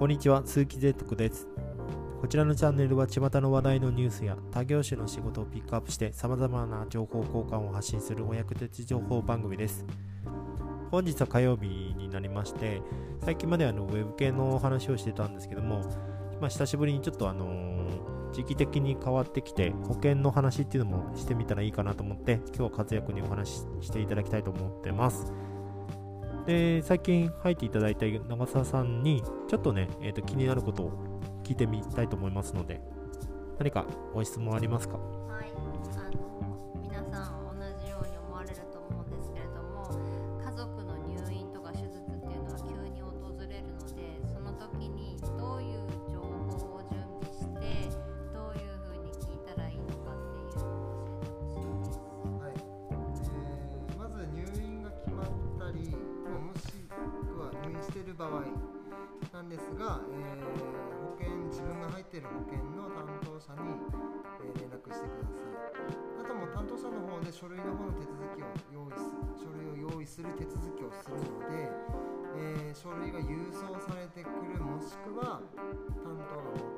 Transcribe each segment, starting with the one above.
こんにちは、鈴木ゼトクです。こちらのチャンネルは巷の話題のニュースや他業種の仕事をピックアップして様々な情報交換を発信するお役立ち情報番組です。本日は火曜日になりまして、最近まであのウェブ系のお話をしてたんですけども、まあ、久しぶりにちょっとあのー時期的に変わってきて保険の話っていうのもしてみたらいいかなと思って今日は活躍にお話ししていただきたいと思ってます。で最近入っていただいた長澤さんにちょっとね、えー、と気になることを聞いてみたいと思いますので何かご質問ありますか？はい、入院している場合なんですが、えー保険自分が入っている保険の担当者に、えー連絡してください。あとも担当者の方で書類の方の手続きを用意す書類を用意する手続きをするので、えー書類が郵送されてくるもしくは担当が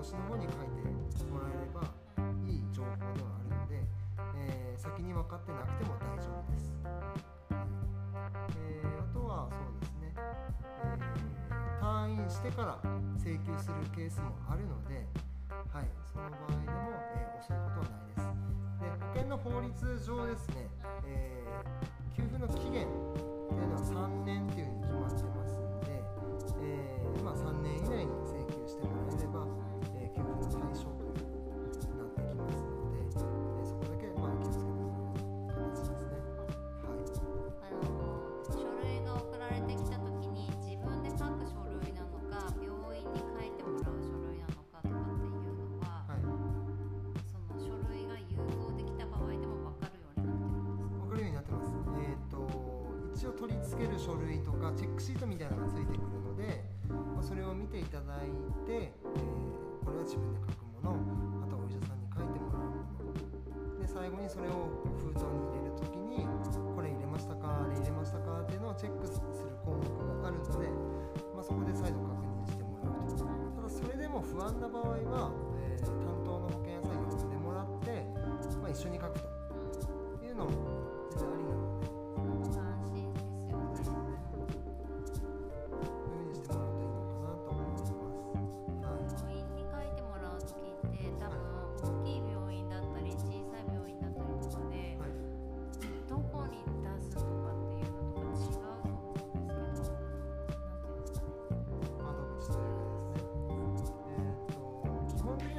えー用紙の方に書いてもらえればいい情報ではあるので、えー先に分かってなくても大丈夫です、えーあとはそうですね、えー退院してから請求するケースもあるので、はい、その場合でも、えー遅いことはないです。で保険の法律上ですね、え給付の期限付ける書類とかチェックシートみたいなのがついてくるので、まあ、それを見ていただいて、えーこれは自分で書くもの、あとはお医者さんに書いてもらうもの。で最後にそれを封筒に入れるときにこれ入れましたか、あれ入れましたかっていうのをチェックする項目があるので、まあ、そこで再度確認してもらうと。ただそれでも不安な場合は、えー担当の保険屋さんに呼んでもらって、まあ、一緒に書く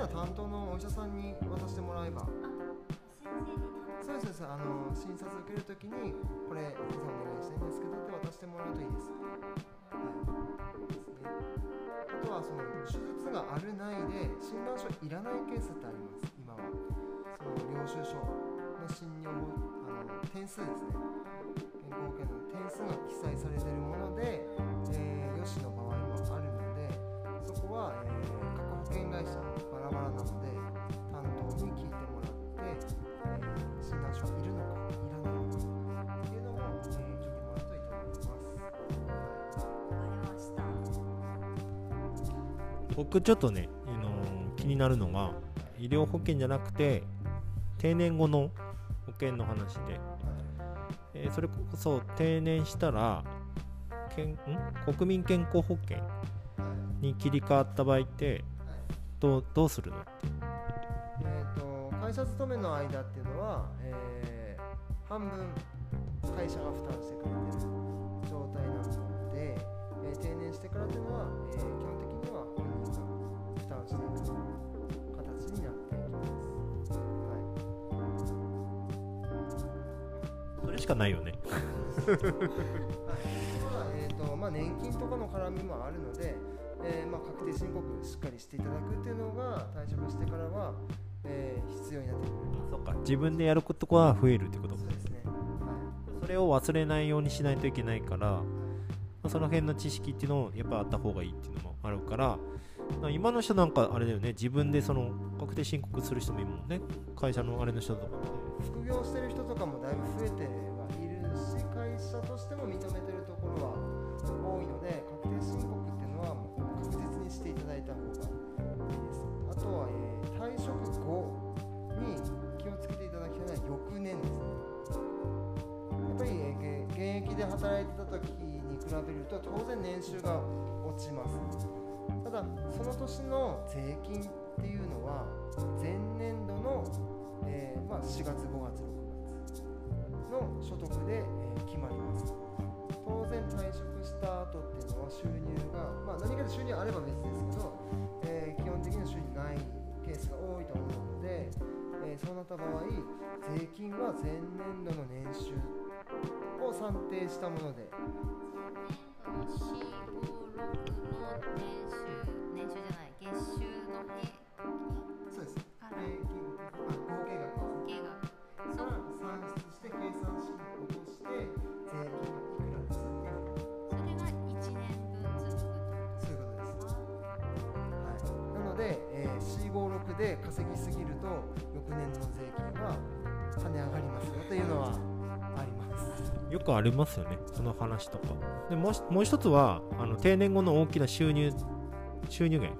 は担当のお医者さんに渡してもらえば、そうですそうです。あの診察受けるときにこれ先生お願いしたいんですけどって渡してもらうといいです。はい。ですね。あとはその手術があるないで診断書いらないケースってあります。今は。その領収書の診療あの点数ですね。健康保険の点数が記載されているもので、えー、よしの場合もあるので、そこは、えー各保険会社僕ちょっとね、あのー気になるのが医療保険じゃなくて定年後の保険の話で、えーそれこそ定年したらけんん？国民健康保険に切り替わった場合ってどうどうするの？えー、と会社勤めの間っていうのは、えー半分会社が負担してくれてる状態なので、えー定年してからっていうのは、えー基本的に負担していく形になっていきます。はいそれしかないよねはい、は、えーとまあ、年金とかの絡みもあるので、えーまあ、確定申告しっかりしていただくっていうのが退職してからは、えー必要になってくるそっか自分でやることは増えるってことそうですね、はいそれを忘れないようにしないといけないから、まあその辺の知識っていうのをやっぱあった方がいいっていうのもあるからまあ今の人なんかあれだよね自分でその確定申告する人もいるもんね。会社のあれの人とか副業してる人とかもだいぶ増えてはいるし会社としても認めてるところは多いので確定申告っていうのは確実にしていただいた方がいいです。あとは、えー退職後に気をつけていただきたいのは翌年ですね。やっぱり、えー現役で働いてた時比べると当然年収が落ちます。ただその年の税金っていうのは前年度の、えーまあ、4月5月6月の所得で、えー決まります。当然退職した後っていうのは収入が、まあ、何かで収入あれば別です。えーそうなった場合税金は前年度の年収を算定したもので。前年度の C56 の年収年収じゃない月収の平よくありますよねその話とか。でもうしもう一つはあの定年後の大きな収入収入源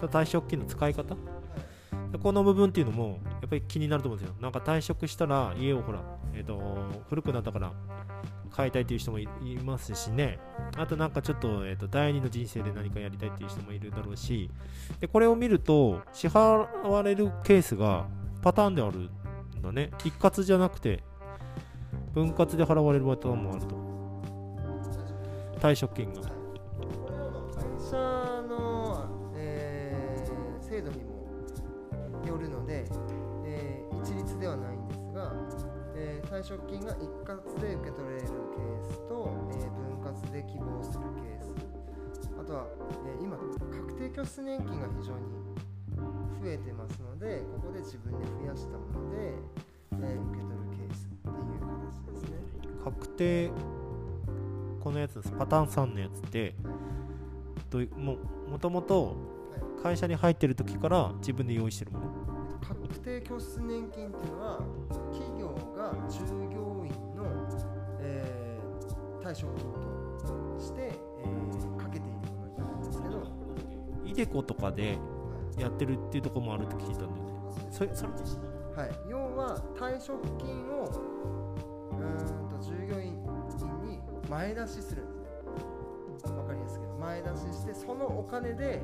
と退職金の使い方。この部分っていうのもやっぱり気になると思うんですよ。なんか退職したら家をほら、えー、と古くなったから買いたいっていう人もいますしね。あとなんかちょっと,、えー、と第二の人生で何かやりたいっていう人もいるだろうし。でこれを見ると支払われるケースがパターンであるんだね。一括じゃなくて分割で払われるパターンもあると。退職金が。会社の、えー制度にもよるので、えー一律ではないんですが、えー退職金が一括で受け取れるケースと、えー分割で希望するケース。あとは、えー今確定拠出年金が非常に増えてますのでここで自分で増やしたもので、えー受け取る。確定このやつです。パターン3のやつってどももともと会社に入ってる時から自分で用意してるもの。確定拠出年金っていうのは企業が従業員の、えー退職金として、えーかけているものになるんですけど、イデコとかでやってるっていうところもあるって聞いたんだよね。それそれはい、要は退職金をうんと従業員に前出しするんですねわかりやすいけど前出ししてそのお金で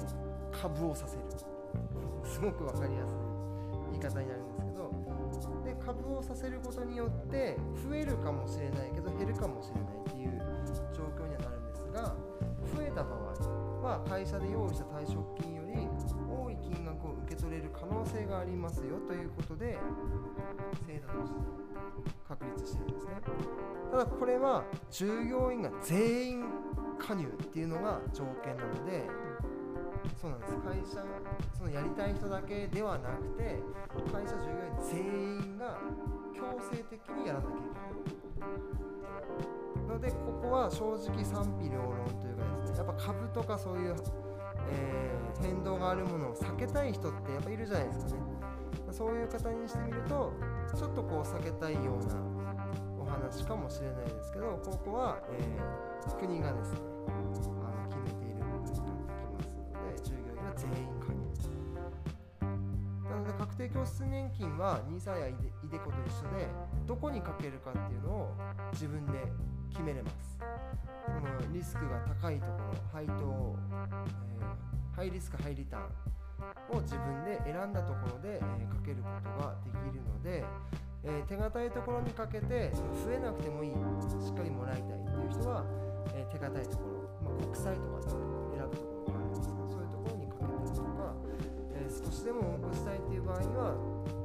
株をさせる。すごくわかりやすい言い方になるんですけど。で株をさせることによって増えるかもしれない。けど減るかもしれないっていう状況にはなるんですが増えた場合は会社で用意した退職金より金額を受け取れる可能性がありますよということで制度として確立してるんですね。ただこれは従業員が全員加入っていうのが条件なのでそうなんです。会社そのやりたい人だけではなくて会社従業員全員が強制的にやらなきゃいけない。のでここは正直賛否両論というかですねやっぱ株とかそういう、えー変動があるものを避けたい人ってやっぱいるじゃないですかね。まそういう方にしてみるとちょっとこう避けたいようなお話かもしれないですけどここは、えー国がですねあの決めている部分になってきますので従業員は全員加入。なので確定拠出年金は NISA やイデイデコと一緒でどこにかけるかっていうのを自分で決めれます。そのリスクが高いところ配当、えーハイリスクハイリターンを自分で選んだところで、えーかけることができるので、えー手堅いところにかけて増えなくてもいいしっかりもらいたいっていう人は、え手堅いところ、まあ、国債とかで選ぶところがあるんですけどそういうところにかけてるとか、え少しでも多くしたいっていう場合には、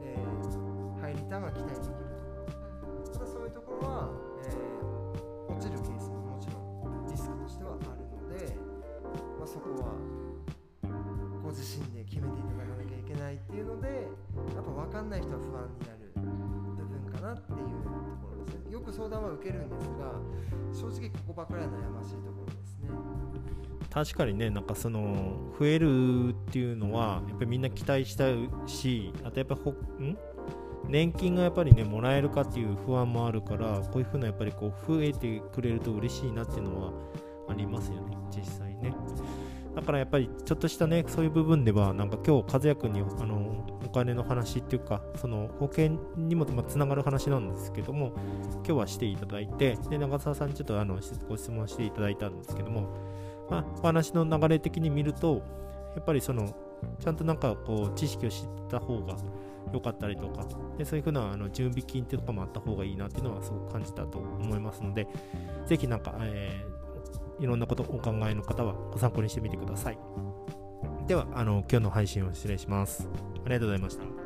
えハイリターンが期待できるとただそういうところは、えーそこはご自身で決めていただかなきゃいけないっていうのでやっぱ分かんない人は不安になる部分かなっていうところですせんよく相談は受けるんですが正直ここばかりは悩ましいところですね。確かにねなんかその増えるっていうのはやっぱりみんな期待したしあとやっぱほん？年金がやっぱりねもらえるかっていう不安もあるからこういうふうなやっぱりこう増えてくれると嬉しいなっていうのはありますよね実際ね。だからやっぱりちょっとしたねそういう部分ではなんか今日和也君にあのお金の話っていうかその保険にもつながる話なんですけども今日はしていただいてで長澤さんにちょっとあのご質問していただいたんですけどもまあ、お話の流れ的に見るとやっぱりそのちゃんとなんかこう知識を知った方が良かったりとかでそういうふうなあの準備金ってとかもあった方がいいなっていうのはすごく感じたと思いますのでぜひなんか、えーいろんなことお考えの方はご参考にしてみてください。ではあの今日の配信を失礼します。ありがとうございました。